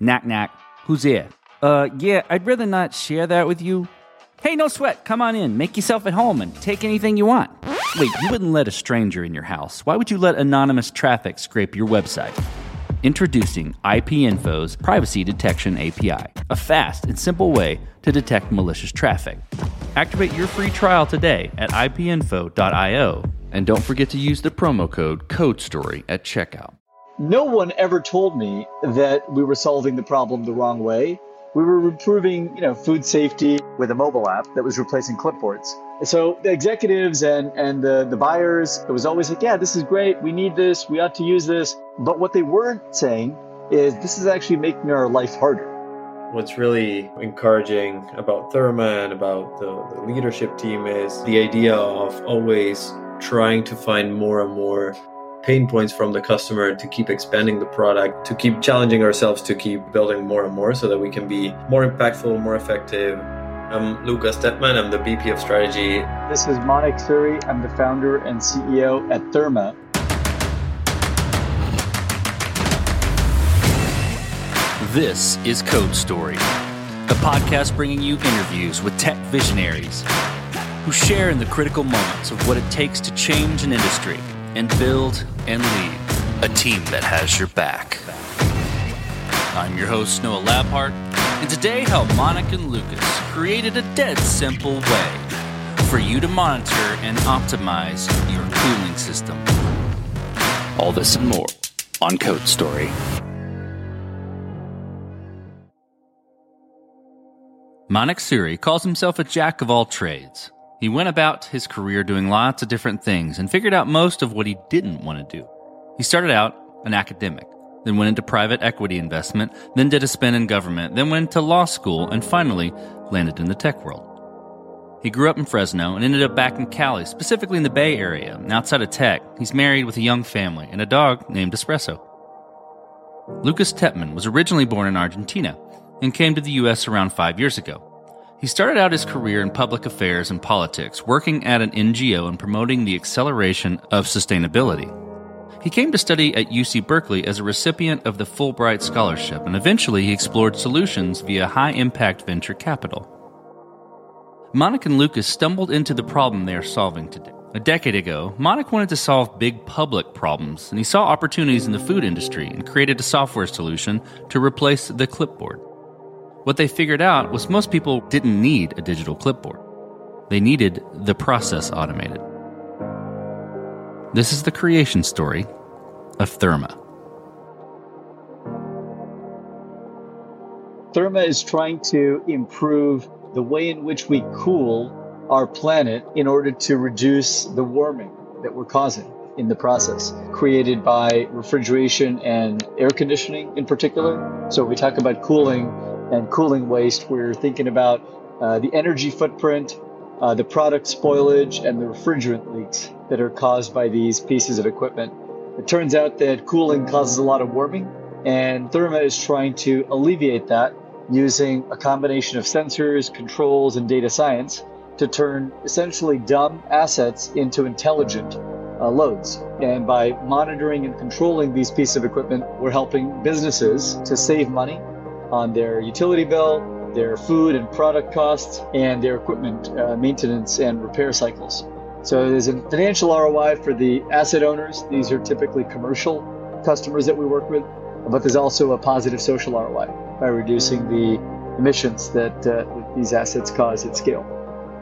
Knack knack. Who's there? Uh, yeah, I'd rather not share that with you. Hey, no sweat. Come on in. Make yourself at home and take anything you want. Wait, you wouldn't let a stranger in your house. Why would you let anonymous traffic scrape your website? Introducing IPInfo's Privacy Detection API, a fast and simple way to detect malicious traffic. Activate your free trial today at ipinfo.io and don't forget to use the promo code CODESTORY at checkout. No one ever told me that we were solving the problem the wrong way. We were improving, you know, food safety with a mobile app that was replacing clipboards. So the executives and, and the, the buyers, it was always like, yeah, this is great. We need this. We ought to use this. But what they weren't saying is this is actually making our life harder. What's really encouraging about Therma and about the, the leadership team is the idea of always trying to find more and more pain points from the customer to keep expanding the product, to keep challenging ourselves to keep building more and more so that we can be more impactful, more effective. I'm Lucas Tepman, I'm the VP of Strategy. This is Manik Suri, I'm the founder and CEO at Therma. This is Code Story, a podcast bringing you interviews with tech visionaries who share in the critical moments of what it takes to change an industry and build and lead a team that has your back. I'm your host, Noah Labhart, and today how Manik and Lucas created a dead simple way for you to monitor and optimize your cooling system. All this and more on Code Story. Manik Suri calls himself a jack of all trades. He went about his career doing lots of different things and figured out most of what he didn't want to do. He started out an academic, then went into private equity investment, then did a spin in government, then went to law school, and finally landed in the tech world. He grew up in Fresno and ended up back in Cali, specifically in the Bay Area. Outside of tech, he's married with a young family and a dog named Espresso. Lucas Tepman was originally born in Argentina and came to the U.S. around five years ago. He started out his career in public affairs and politics, working at an NGO and promoting the acceleration of sustainability. He came to study at UC Berkeley as a recipient of the Fulbright Scholarship, and eventually he explored solutions via high impact venture capital. Manik and Lucas stumbled into the problem they are solving today. A decade ago, Manik wanted to solve big public problems, and he saw opportunities in the food industry and created a software solution to replace the clipboard. What they figured out was most people didn't need a digital clipboard. They needed the process automated. This is the creation story of Therma. Therma is trying to improve the way in which we cool our planet in order to reduce the warming that we're causing in the process, created by refrigeration and air conditioning in particular. So, we talk about cooling and cooling waste, we're thinking about uh, the energy footprint, uh, the product spoilage, and the refrigerant leaks that are caused by these pieces of equipment. It turns out that cooling causes a lot of warming, and Therma is trying to alleviate that using a combination of sensors, controls, and data science to turn essentially dumb assets into intelligent uh, loads. And by monitoring and controlling these pieces of equipment, we're helping businesses to save money on their utility bill, their food and product costs, and their equipment uh, maintenance and repair cycles. So there's a financial ROI for the asset owners. These are typically commercial customers that we work with, but there's also a positive social ROI by reducing the emissions that uh, these assets cause at scale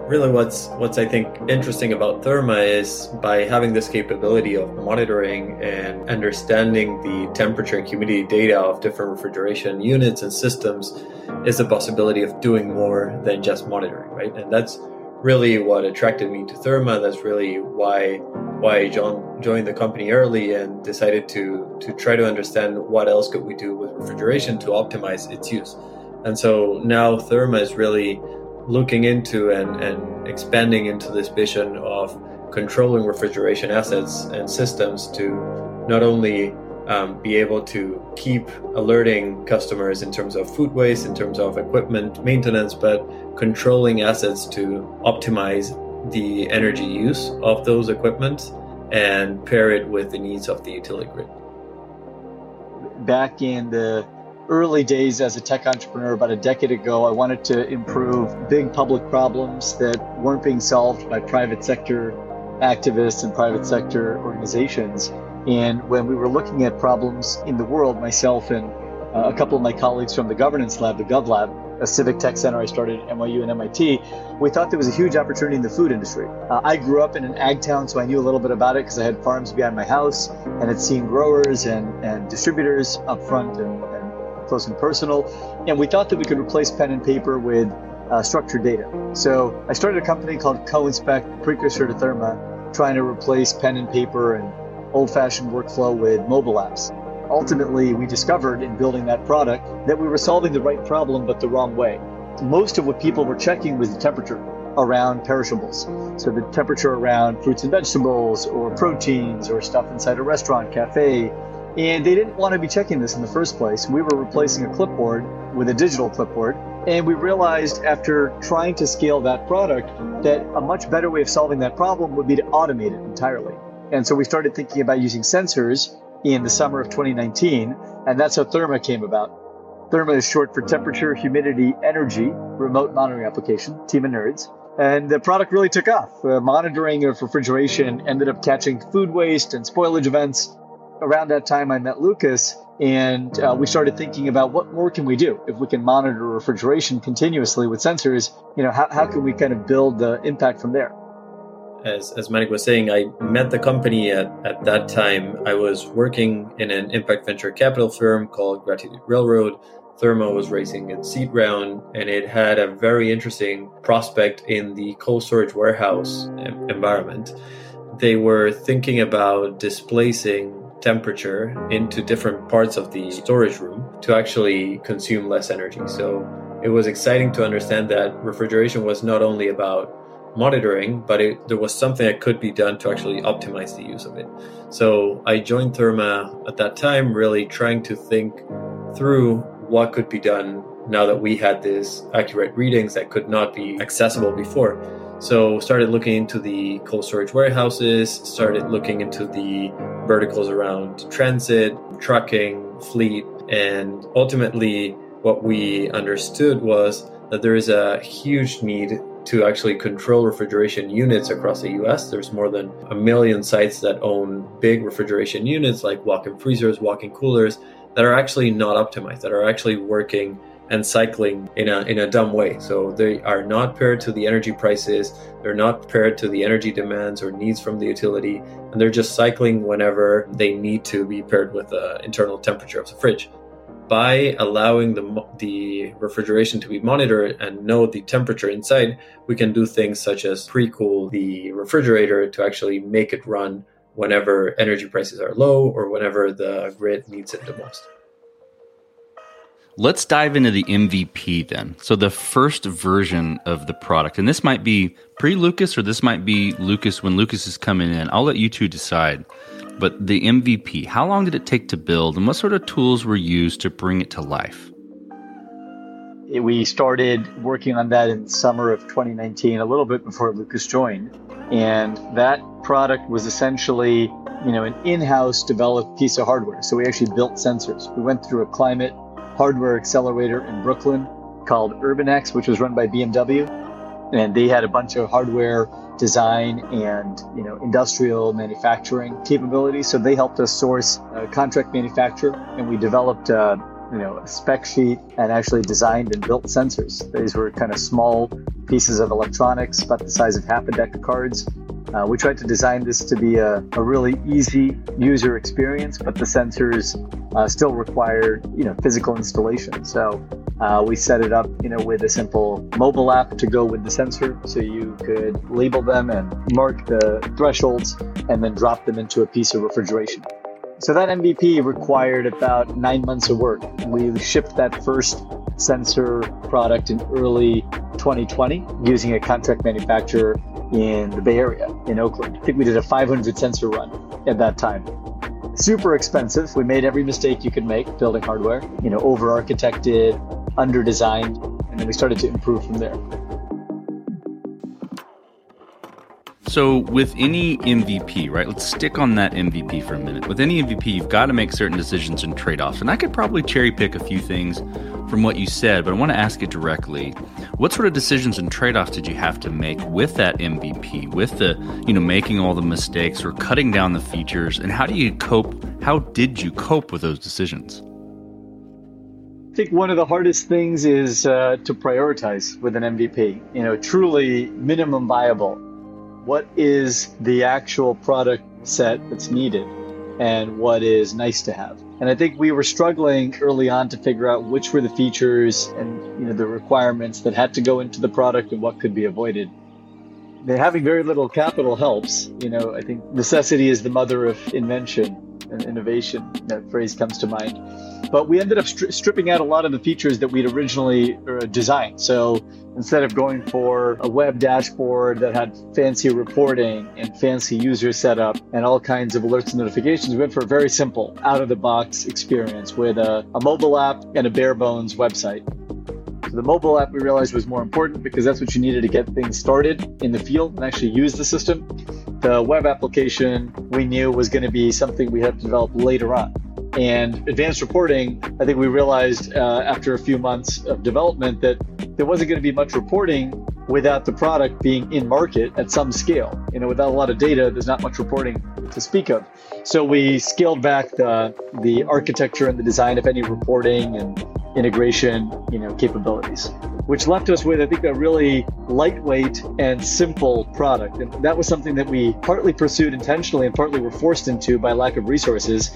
really what's what's I think interesting about Therma is by having this capability of monitoring and understanding the temperature and humidity data of different refrigeration units and systems is the possibility of doing more than just monitoring, right? And that's really what attracted me to Therma. That's really why why I joined the company early and decided to to try to understand what else could we do with refrigeration to optimize its use. And so now Therma is really looking into and, and expanding into this vision of controlling refrigeration assets and systems to not only um, be able to keep alerting customers in terms of food waste, in terms of equipment maintenance, but controlling assets to optimize the energy use of those equipment and pair it with the needs of the utility grid. Back in the early days as a tech entrepreneur about a decade ago, I wanted to improve big public problems that weren't being solved by private sector activists and private sector organizations. And when we were looking at problems in the world, myself and uh, a couple of my colleagues from the governance lab, the GovLab, a civic tech center I started at NYU and MIT, we thought there was a huge opportunity in the food industry. Uh, I grew up in an ag town, so I knew a little bit about it because I had farms behind my house and had seen growers and, and distributors up front and, and close and personal. And we thought that we could replace pen and paper with uh, structured data. So I started a company called CoInspect, precursor to Therma, trying to replace pen and paper and old fashioned workflow with mobile apps. Ultimately, we discovered in building that product that we were solving the right problem but the wrong way. Most of what people were checking was the temperature around perishables. So the temperature around fruits and vegetables or proteins or stuff inside a restaurant, cafe. And they didn't want to be checking this in the first place. We were replacing a clipboard with a digital clipboard. And we realized after trying to scale that product that a much better way of solving that problem would be to automate it entirely. And so we started thinking about using sensors in the summer of 2019, and that's how Therma came about. Therma is short for temperature, humidity, energy, remote monitoring application, team of nerds. And the product really took off. Uh, monitoring of refrigeration ended up catching food waste and spoilage events. Around that time, I met Lucas, and uh, we started thinking about what more can we do if we can monitor refrigeration continuously with sensors. You know, how, how can we kind of build the impact from there? as, as Manik was saying, I met the company at, at that time. I was working in an impact venture capital firm called Gratitude Railroad. Therma was raising its seed round, and it had a very interesting prospect in the cold storage warehouse environment. They were thinking about displacing temperature into different parts of the storage room to actually consume less energy. So it was exciting to understand that refrigeration was not only about monitoring, but it, there was something that could be done to actually optimize the use of it. So I joined Therma at that time, really trying to think through what could be done now that we had these accurate readings that could not be accessible before. So started looking into the cold storage warehouses, started looking into the verticals around transit, trucking, fleet, and ultimately what we understood was that there is a huge need to actually control refrigeration units across the US. There's more than a million sites that own big refrigeration units like walk in freezers, walk in coolers that are actually not optimized, that are actually working and cycling in a, in a dumb way. So they are not paired to the energy prices, they're not paired to the energy demands or needs from the utility, and they're just cycling whenever they need to be paired with the internal temperature of the fridge by allowing the, the refrigeration to be monitored and know the temperature inside, we can do things such as pre-cool the refrigerator to actually make it run whenever energy prices are low or whenever the grid needs it the most. Let's dive into the MVP then. So, the first version of the product, and this might be pre Lucas or this might be Lucas when Lucas is coming in. I'll let you two decide. But the MVP, how long did it take to build and what sort of tools were used to bring it to life? We started working on that in summer of 2019, a little bit before Lucas joined. And that product was essentially, you know, an in-house developed piece of hardware. So we actually built sensors. We went through a climate hardware accelerator in Brooklyn called UrbanX, which was run by BMW. And they had a bunch of hardware design and you know industrial manufacturing capabilities. So they helped us source a contract manufacturer, and we developed a, uh, you know a spec sheet and actually designed and built sensors. These were kind of small pieces of electronics, about the size of half a deck of cards. Uh, we tried to design this to be a, a really easy user experience, but the sensors uh, still require you know physical installation. So uh, we set it up, you know, with a simple mobile app to go with the sensor, so you could label them and mark the thresholds, and then drop them into a piece of refrigeration. So that MVP required about nine months of work. We shipped that first sensor product in early 2020 using a contract manufacturer in the Bay Area in Oakland. I think we did a 500 sensor run at that time super expensive. We made every mistake you could make building hardware, you know, over architected, under designed, and then we started to improve from there. So, with any MVP, right? Let's stick on that MVP for a minute. With any MVP, you've got to make certain decisions and trade offs. And I could probably cherry pick a few things from what you said, but I want to ask it directly. What sort of decisions and trade offs did you have to make with that MVP, with the, you know, making all the mistakes or cutting down the features? And how do you cope? How did you cope with those decisions? I think one of the hardest things is uh, to prioritize with an MVP. You know, truly minimum viable what is the actual product set that's needed and what is nice to have. And I think we were struggling early on to figure out which were the features and you know the requirements that had to go into the product and what could be avoided. having very little capital helps. You know, I think necessity is the mother of invention and innovation. That phrase comes to mind. But we ended up stri- stripping out a lot of the features that we'd originally uh, designed. So instead of going for a web dashboard that had fancy reporting and fancy user setup and all kinds of alerts and notifications, we went for a very simple, out of the box experience with a, a mobile app and a bare bones website. So the mobile app we realized was more important because that's what you needed to get things started in the field and actually use the system. The web application we knew was going to be something we had to develop later on. And advanced reporting, I think we realized uh, after a few months of development that there wasn't going to be much reporting without the product being in market at some scale. You know, without a lot of data, there's not much reporting to speak of. So we scaled back the the architecture and the design of any reporting and integration, you know, capabilities, which left us with, I think, a really lightweight and simple product. And that was something that we partly pursued intentionally and partly were forced into by lack of resources.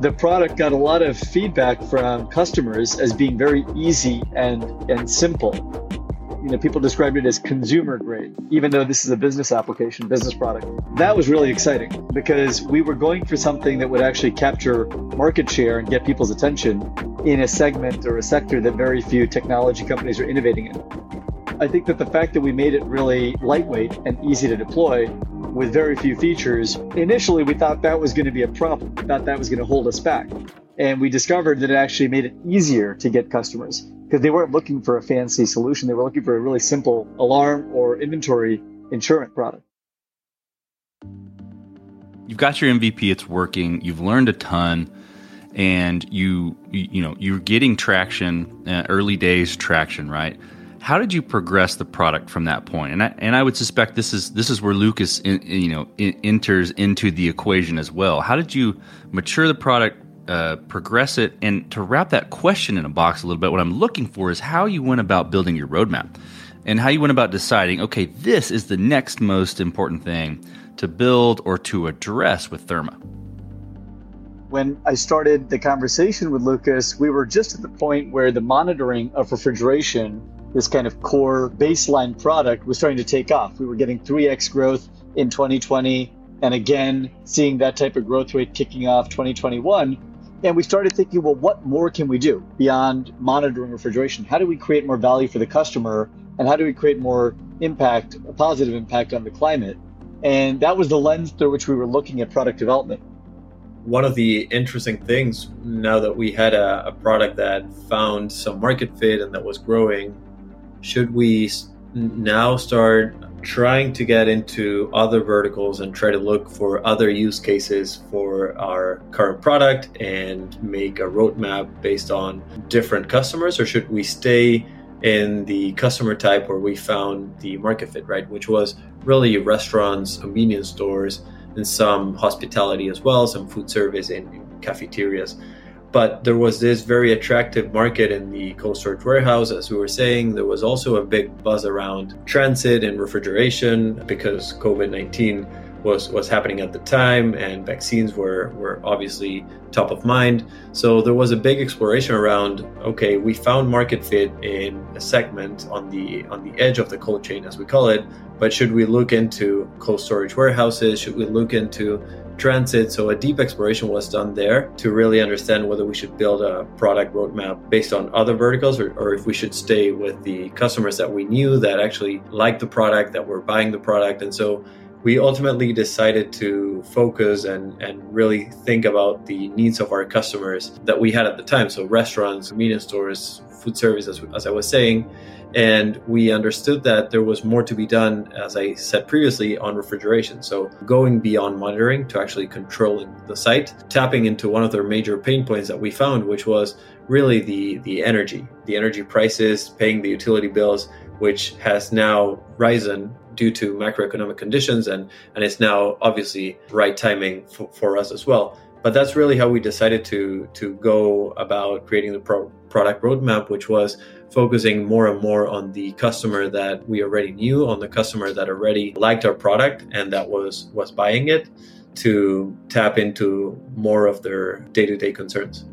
The product got a lot of feedback from customers as being very easy and, and simple you know, people described it as consumer grade, even though this is a business application, business product. That was really exciting because we were going for something that would actually capture market share and get people's attention in a segment or a sector that very few technology companies are innovating in. I think that the fact that we made it really lightweight and easy to deploy with very few features, initially we thought that was going to be a problem. We thought that was going to hold us back. And we discovered that it actually made it easier to get customers because they weren't looking for a fancy solution. They were looking for a really simple alarm or inventory insurance product. You've got your MVP, it's working, you've learned a ton and you you know, you're getting traction, uh, early days traction, right? How did you progress the product from that point? And I, and I would suspect this is this is where Lucas in, you know in, enters into the equation as well. How did you mature the product, uh, progress it. And to wrap that question in a box a little bit, what I'm looking for is how you went about building your roadmap and how you went about deciding, okay, this is the next most important thing to build or to address with Therma. When I started the conversation with Lucas, we were just at the point where the monitoring of refrigeration, this kind of core baseline product, was starting to take off. We were getting 3x growth in 2020, and again, seeing that type of growth rate kicking off 2021 and we started thinking, well, what more can we do beyond monitoring refrigeration? How do we create more value for the customer? And how do we create more impact, a positive impact on the climate? And that was the lens through which we were looking at product development. One of the interesting things now that we had a, a product that found some market fit and that was growing, should we now start trying to get into other verticals and try to look for other use cases for our current product and make a roadmap based on different customers? Or should we stay in the customer type where we found the market fit right? Which was really restaurants convenience stores and some hospitality as well some food service and cafeterias. But there was this very attractive market in the cold storage warehouse as we were saying. There was also a big buzz around transit and refrigeration because covid-19 was was happening at the time and vaccines were were obviously top of mind so there was a big exploration around okay we found market fit in a segment on the on the edge of the cold chain as we call it but should we look into cold storage warehouses should we look into transit. So a deep exploration was done there to really understand whether we should build a product roadmap based on other verticals or, or if we should stay with the customers that we knew that actually liked the product, that were buying the product. And so we ultimately decided to focus and, and really think about the needs of our customers that we had at the time. So, restaurants, convenience stores, food service, as, as I was saying. And we understood that there was more to be done, as I said previously, on refrigeration. So, going beyond monitoring to actually controlling the site, tapping into one of their major pain points that we found, which was really the, the energy, the energy prices, paying the utility bills, which has now risen due to macroeconomic conditions and and it's now obviously right timing for, for us as well. But that's really how we decided to to go about creating the pro- product roadmap which was focusing more and more on the customer that we already knew on the customer that already liked our product and that was was buying it to tap into more of their day-to-day concerns.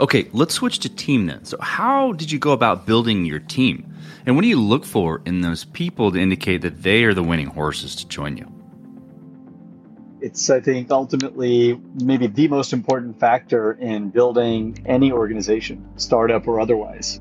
Okay let's switch to team then. So how did you go about building your team and what do you look for in those people to indicate that they are the winning horses to join you? It's, I think, ultimately maybe the most important factor in building any organization, startup or otherwise.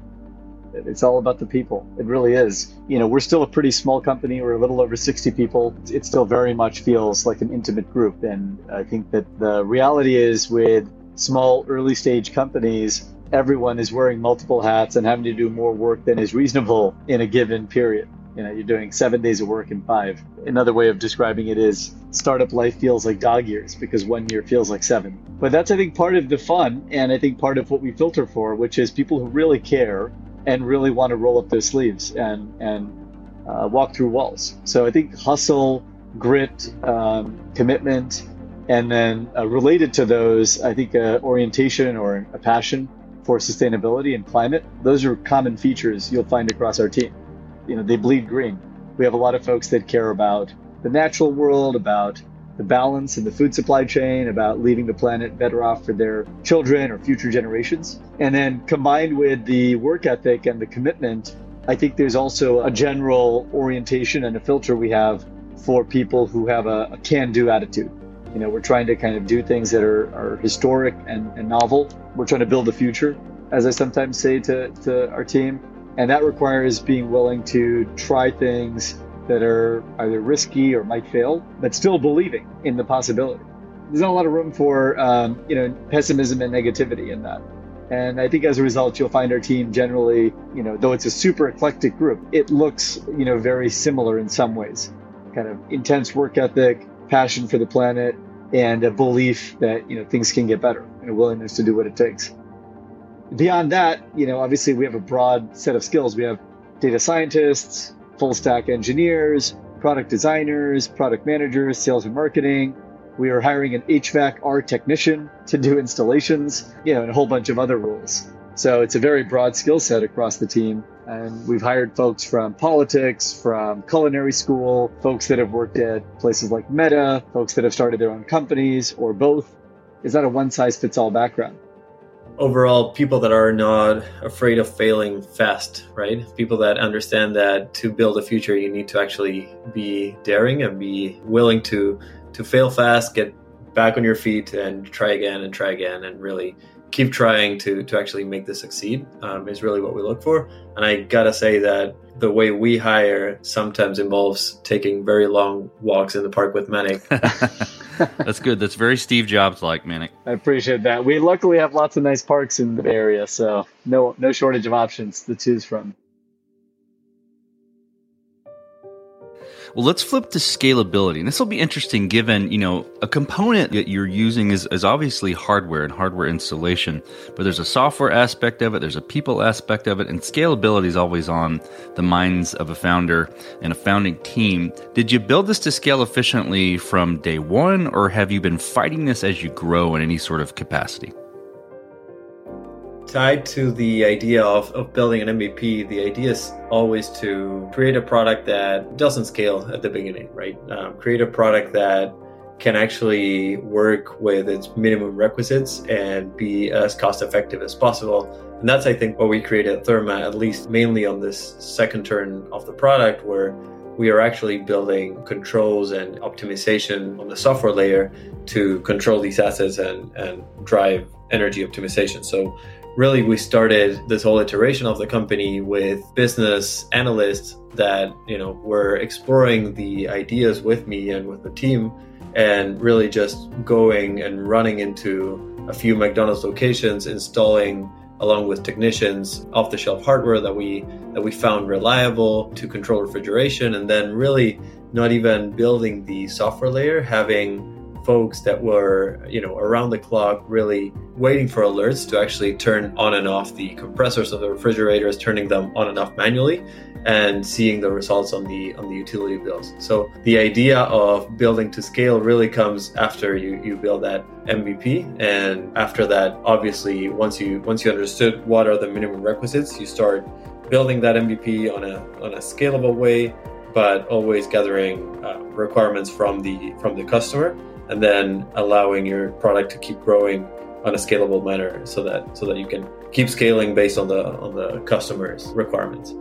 It's all about the people. It really is. You know, we're still a pretty small company. We're a little over 60 people. It still very much feels like an intimate group. And I think that the reality is with small early stage companies, everyone is wearing multiple hats and having to do more work than is reasonable in a given period. You know, you're doing seven days of work in five. Another way of describing it is startup life feels like dog years because one year feels like seven. But that's, I think, part of the fun and I think part of what we filter for, which is people who really care and really want to roll up their sleeves and, and uh, walk through walls. So I think hustle, grit, um, commitment, and then uh, related to those, I think uh, orientation or a passion for sustainability and climate, those are common features you'll find across our team. You know, they bleed green. We have a lot of folks that care about the natural world, about the balance in the food supply chain, about leaving the planet better off for their children or future generations. And then combined with the work ethic and the commitment, I think there's also a general orientation and a filter we have for people who have a, a can do attitude. You know, we're trying to kind of do things that are, are historic and, and novel. We're trying to build the future, as I sometimes say to, to our team. And that requires being willing to try things that are either risky or might fail, but still believing in the possibility. There's not a lot of room for um, you know pessimism and negativity in that. And I think as a result, you'll find our team generally, you know, though it's a super eclectic group, it looks, you know, very similar in some ways. Kind of intense work ethic, passion for the planet, and a belief that you know things can get better and a willingness to do what it takes. Beyond that, you know, obviously we have a broad set of skills. We have data scientists, full stack engineers, product designers, product managers, sales and marketing. We are hiring an HVAC R technician to do installations, you know, and a whole bunch of other roles. So it's a very broad skill set across the team. And we've hired folks from politics, from culinary school, folks that have worked at places like Meta, folks that have started their own companies, or both. Is that a one size fits all background? Overall, people that are not afraid of failing fast, right? People that understand that to build a future, you need to actually be daring and be willing to to fail fast, get back on your feet, and try again and try again, and really keep trying to to actually make this succeed um, is really what we look for. And I gotta say that the way we hire sometimes involves taking very long walks in the park with Manik. That's good. That's very Steve Jobs like, Manik. I appreciate that. We luckily have lots of nice parks in the area, so no no shortage of options to choose from. Well, let's flip to scalability. And this will be interesting given, you know, a component that you're using is, is obviously hardware and hardware installation, but there's a software aspect of it, there's a people aspect of it, and scalability is always on the minds of a founder and a founding team. Did you build this to scale efficiently from day one, or have you been fighting this as you grow in any sort of capacity? Tied to the idea of, of building an MVP, the idea is always to create a product that doesn't scale at the beginning, right? Um, create a product that can actually work with its minimum requisites and be as cost effective as possible. And that's, I think, what we created at Therma, at least mainly on this second turn of the product, where we are actually building controls and optimization on the software layer to control these assets and, and drive energy optimization. So really we started this whole iteration of the company with business analysts that you know were exploring the ideas with me and with the team and really just going and running into a few McDonald's locations installing along with technicians off the shelf hardware that we that we found reliable to control refrigeration and then really not even building the software layer having folks that were, you know, around the clock, really waiting for alerts to actually turn on and off the compressors of the refrigerators, turning them on and off manually, and seeing the results on the on the utility bills. So the idea of building to scale really comes after you you build that MVP, and after that, obviously, once you once you understood what are the minimum requisites, you start building that MVP on a on a scalable way but always gathering uh, requirements from the from the customer and then allowing your product to keep growing on a scalable manner so that so that you can keep scaling based on the on the customer's requirements.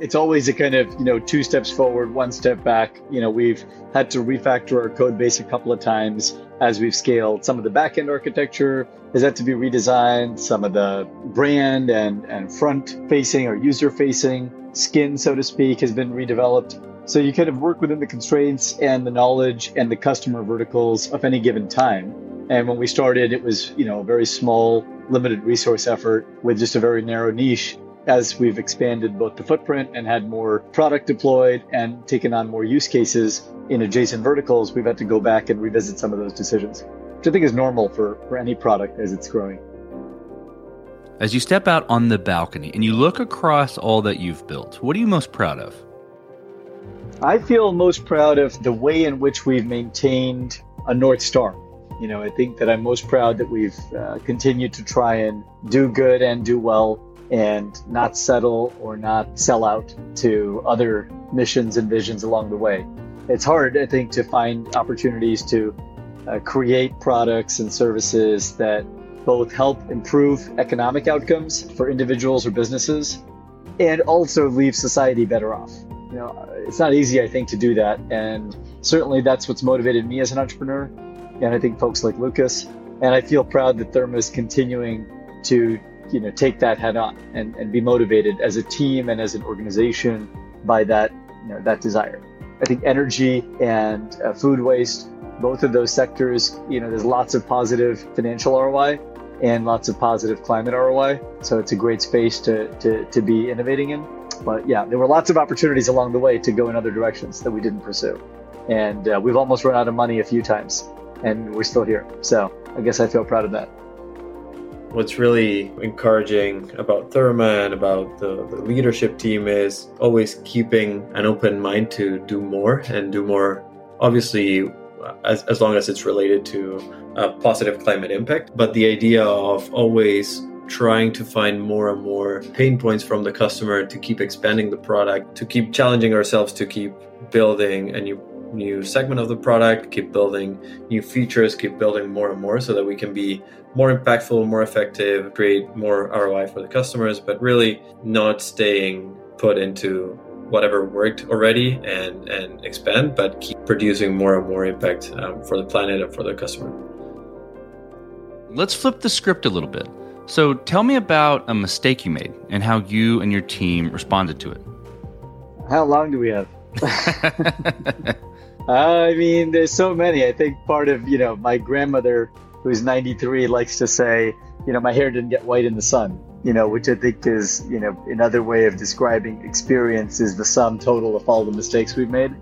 It's always a kind of you know two steps forward one step back. You know we've had to refactor our code base a couple of times as we've scaled. Some of the backend architecture has had to be redesigned. Some of the brand and and front facing or user facing skin so to speak has been redeveloped so you kind of work within the constraints and the knowledge and the customer verticals of any given time. And when we started, it was, you know, a very small, limited resource effort with just a very narrow niche. As we've expanded both the footprint and had more product deployed and taken on more use cases in adjacent verticals, we've had to go back and revisit some of those decisions, which I think is normal for, for any product as it's growing. As you step out on the balcony and you look across all that you've built, what are you most proud of? I feel most proud of the way in which we've maintained a North Star. You know, I think that I'm most proud that we've uh, continued to try and do good and do well and not settle or not sell out to other missions and visions along the way. It's hard, I think, to find opportunities to uh, create products and services that both help improve economic outcomes for individuals or businesses and also leave society better off you know, it's not easy, I think, to do that. And certainly that's what's motivated me as an entrepreneur. And I think folks like Lucas. And I feel proud that Therma is continuing to, you know, take that head on and, and be motivated as a team and as an organization by that, you know, that desire. I think energy and uh, food waste, both of those sectors, you know, there's lots of positive financial ROI and lots of positive climate ROI. So it's a great space to, to, to be innovating in. But yeah, there were lots of opportunities along the way to go in other directions that we didn't pursue. And uh, we've almost run out of money a few times, and we're still here. So I guess I feel proud of that. What's really encouraging about Therma and about the, the leadership team is always keeping an open mind to do more and do more, obviously, as, as long as it's related to a positive climate impact. But the idea of always trying to find more and more pain points from the customer to keep expanding the product, to keep challenging ourselves to keep building a new new segment of the product, keep building new features, keep building more and more so that we can be more impactful, more effective, create more ROI for the customers, but really not staying put into whatever worked already and and expand, but keep producing more and more impact um, for the planet and for the customer. Let's flip the script a little bit. So tell me about a mistake you made and how you and your team responded to it. How long do we have? I mean, there's so many. I think part of, you know, my grandmother, who's 93, likes to say, you know, my hair didn't get white in the sun, you know, which I think is, you know, another way of describing experience is the sum total of all the mistakes we've made.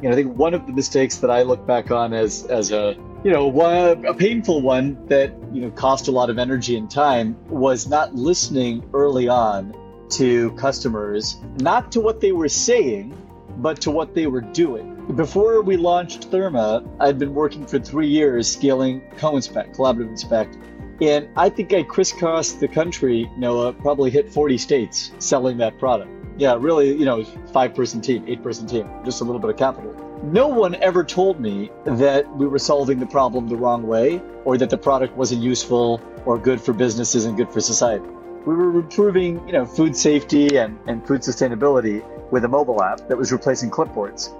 You know, I think one of the mistakes that I look back on as, as a you know, one, a painful one that, you know, cost a lot of energy and time was not listening early on to customers, not to what they were saying, but to what they were doing. Before we launched Therma, I'd been working for three years scaling CoInspect, collaborative inspect. And I think I crisscrossed the country, Noah, probably hit 40 states selling that product. Yeah, really, you know, five person team, eight person team, just a little bit of capital. No one ever told me that we were solving the problem the wrong way or that the product wasn't useful or good for businesses and good for society. We were improving, you know, food safety and, and food sustainability with a mobile app that was replacing clipboards.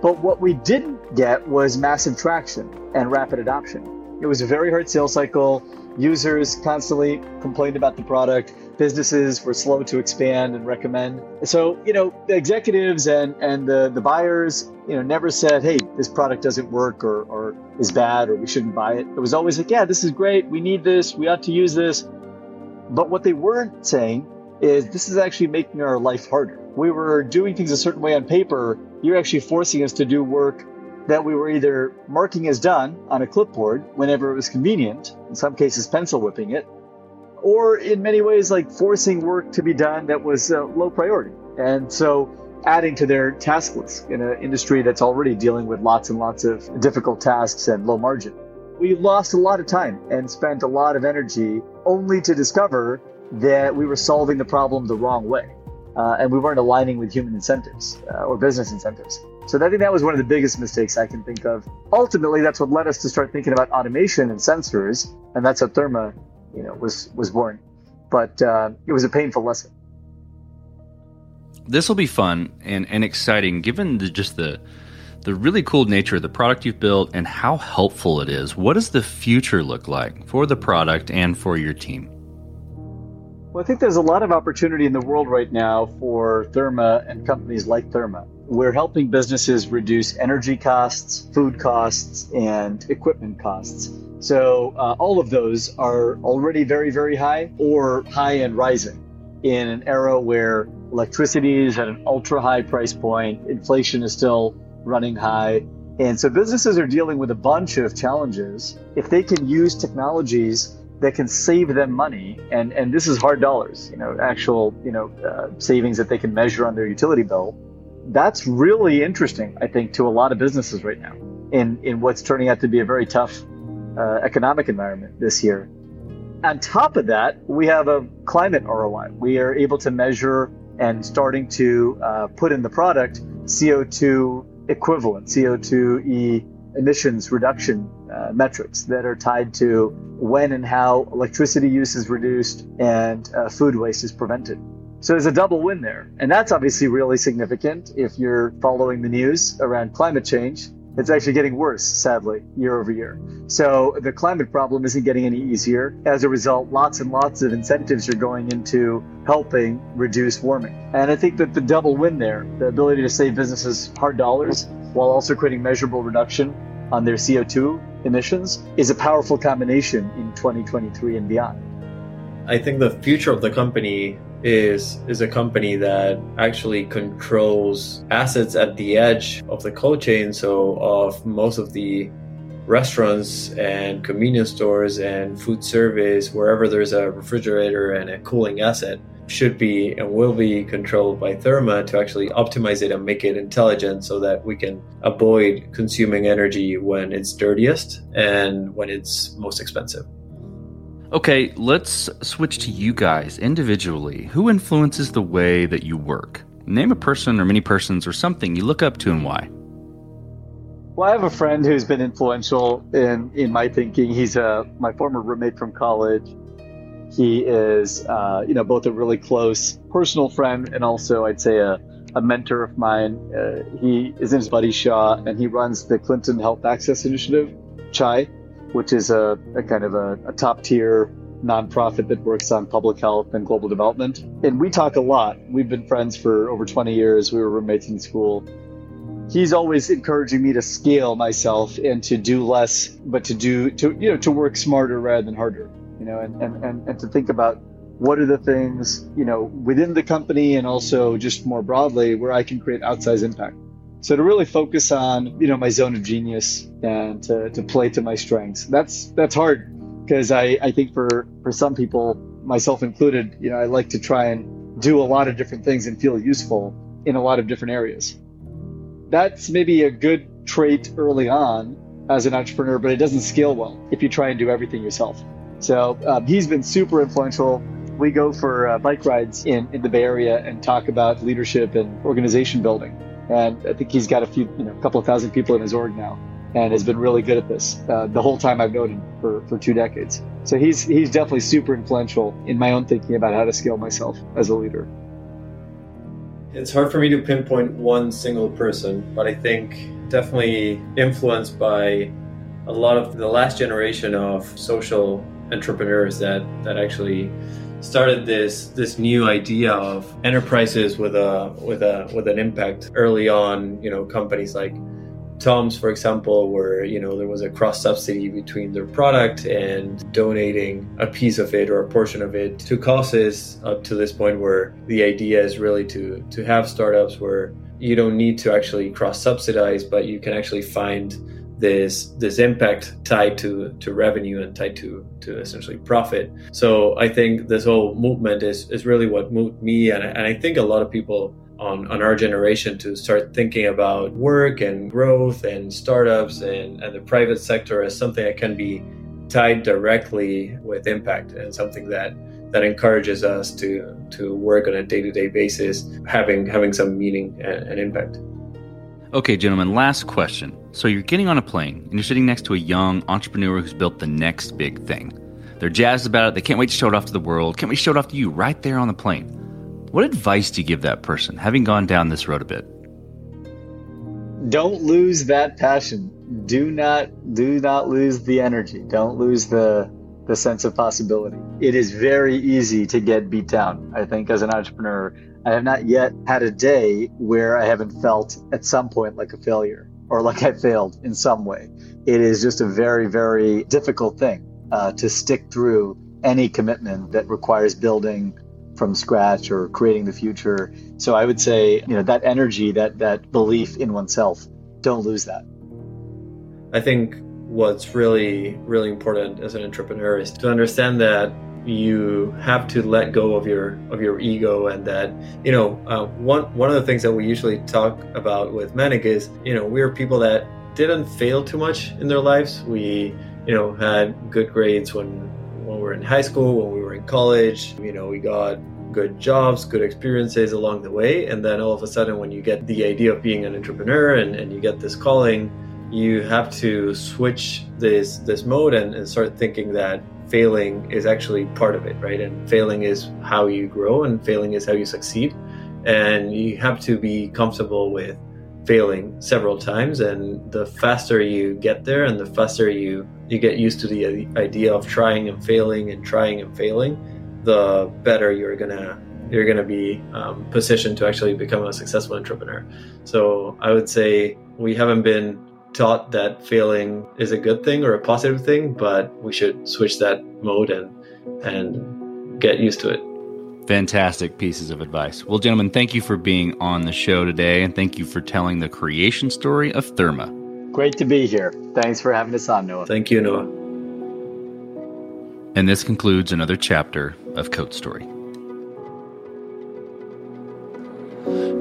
But what we didn't get was massive traction and rapid adoption. It was a very hard sales cycle. Users constantly complained about the product. Businesses were slow to expand and recommend. So, you know, the executives and, and the, the buyers, you know, never said, hey, this product doesn't work or, or is bad or we shouldn't buy it. It was always like, yeah, this is great. We need this. We ought to use this. But what they weren't saying is this is actually making our life harder. We were doing things a certain way on paper. You're actually forcing us to do work that we were either marking as done on a clipboard whenever it was convenient, in some cases pencil whipping it, or in many ways like forcing work to be done that was uh, low priority. And so adding to their task list in an industry that's already dealing with lots and lots of difficult tasks and low margin. We lost a lot of time and spent a lot of energy only to discover that we were solving the problem the wrong way. Uh, and we weren't aligning with human incentives uh, or business incentives. So I think that was one of the biggest mistakes I can think of. Ultimately, that's what led us to start thinking about automation and sensors, and that's how Therma, you know, was was born. But uh, it was a painful lesson. This will be fun and, and exciting, given the, just the the really cool nature of the product you've built and how helpful it is. What does the future look like for the product and for your team? Well, I think there's a lot of opportunity in the world right now for Therma and companies like Therma. We're helping businesses reduce energy costs, food costs, and equipment costs. So, uh, all of those are already very, very high or high and rising in an era where electricity is at an ultra high price point, inflation is still running high. And so, businesses are dealing with a bunch of challenges. If they can use technologies that can save them money, and, and this is hard dollars, you know, actual, you know, uh, savings that they can measure on their utility bill, that's really interesting, I think, to a lot of businesses right now in, in what's turning out to be a very tough uh, economic environment this year. On top of that, we have a climate ROI. We are able to measure and starting to uh, put in the product CO2 equivalent, CO2e emissions reduction uh, metrics that are tied to when and how electricity use is reduced and uh, food waste is prevented. So there's a double win there. And that's obviously really significant if you're following the news around climate change. It's actually getting worse, sadly, year over year. So the climate problem isn't getting any easier. As a result, lots and lots of incentives are going into helping reduce warming. And I think that the double win there, the ability to save businesses hard dollars while also creating measurable reduction on their CO2 emissions, is a powerful combination in 2023 and beyond. I think the future of the company is is a company that actually controls assets at the edge of the cold chain so of most of the restaurants and convenience stores and food service wherever there's a refrigerator and a cooling asset should be and will be controlled by Therma to actually optimize it and make it intelligent so that we can avoid consuming energy when it's dirtiest and when it's most expensive. Okay, let's switch to you guys individually. Who influences the way that you work? Name a person or many persons or something you look up to and why. Well, I have a friend who's been influential in, in my thinking. He's a, my former roommate from college. He is, uh, you know, both a really close personal friend and also, I'd say, a, a mentor of mine. Uh, he is in his Buddy Shah, and he runs the Clinton Health Access Initiative, CHAI which is a, a kind of a, a top tier nonprofit that works on public health and global development. And we talk a lot. We've been friends for over 20 years. We were roommates in school. He's always encouraging me to scale myself and to do less, but to do to you know to work smarter rather than harder. You know, and and, and, and to think about what are the things you know within the company and also just more broadly where I can create outsized impact. So to really focus on, you know, my zone of genius and to, to play to my strengths. That's that's hard because I, I think for for some people, myself included, you know, I like to try and do a lot of different things and feel useful in a lot of different areas. That's maybe a good trait early on as an entrepreneur, but it doesn't scale well if you try and do everything yourself. So um, he's been super influential. We go for uh, bike rides in, in the Bay Area and talk about leadership and organization building. And I think he's got a few, you know, a couple of thousand people in his org now and has been really good at this uh, the whole time I've known him for, for two decades. So he's, he's definitely super influential in my own thinking about how to scale myself as a leader. It's hard for me to pinpoint one single person, but I think definitely influenced by a lot of the last generation of social entrepreneurs that that actually started this this new idea of enterprises with a with a with an impact early on. You know, companies like Tom's, for example, where you know there was a cross subsidy between their product and donating a piece of it or a portion of it to causes up to this point where the idea is really to to have startups where you don't need to actually cross subsidize, but you can actually find this this impact tied to to revenue and tied to to essentially profit. So I think this whole movement is is really what moved me, and, and I think a lot of people on, on our generation to start thinking about work and growth and startups and, and the private sector as something that can be tied directly with impact and something that that encourages us to to work on a day-to-day basis having having some meaning and, and impact okay gentlemen last question so you're getting on a plane and you're sitting next to a young entrepreneur who's built the next big thing they're jazzed about it they can't wait to show it off to the world can't wait to show it off to you right there on the plane what advice do you give that person, having gone down this road a bit? Don't lose that passion. Do not do not lose the energy. Don't lose the the sense of possibility. It is very easy to get beat down. I think as an entrepreneur, I have not yet had a day where I haven't felt at some point like a failure or like I failed in some way. It is just a very, very difficult thing uh, to stick through any commitment that requires building from scratch or creating the future. So I would say, you know, that energy, that that belief in oneself, don't lose that. I think what's really really important as an entrepreneur is to understand that you have to let go of your of your ego and that you know uh, one one of the things that we usually talk about with Manik is you know we're people that didn't fail too much in their lives we you know had good grades when when we were in high school, when we were in college. You know, we got good jobs, good experiences along the way. And then all of a sudden, when you get the idea of being an entrepreneur and, and you get this calling, you have to switch this this mode and, and start thinking that failing is actually part of it, right? And failing is how you grow and failing is how you succeed. And you have to be comfortable with failing several times and the faster you get there and the faster you you get used to the idea of trying and failing and trying and failing the better you're gonna you're gonna be um, positioned to actually become a successful entrepreneur so i would say we haven't been taught that failing is a good thing or a positive thing but we should switch that mode and and get used to it Fantastic pieces of advice. Well, gentlemen, thank you for being on the show today, and thank you for telling the creation story of Therma. Great to be here. Thanks for having us on, Noah. Thank you, Noah. And this concludes another chapter of Code Story.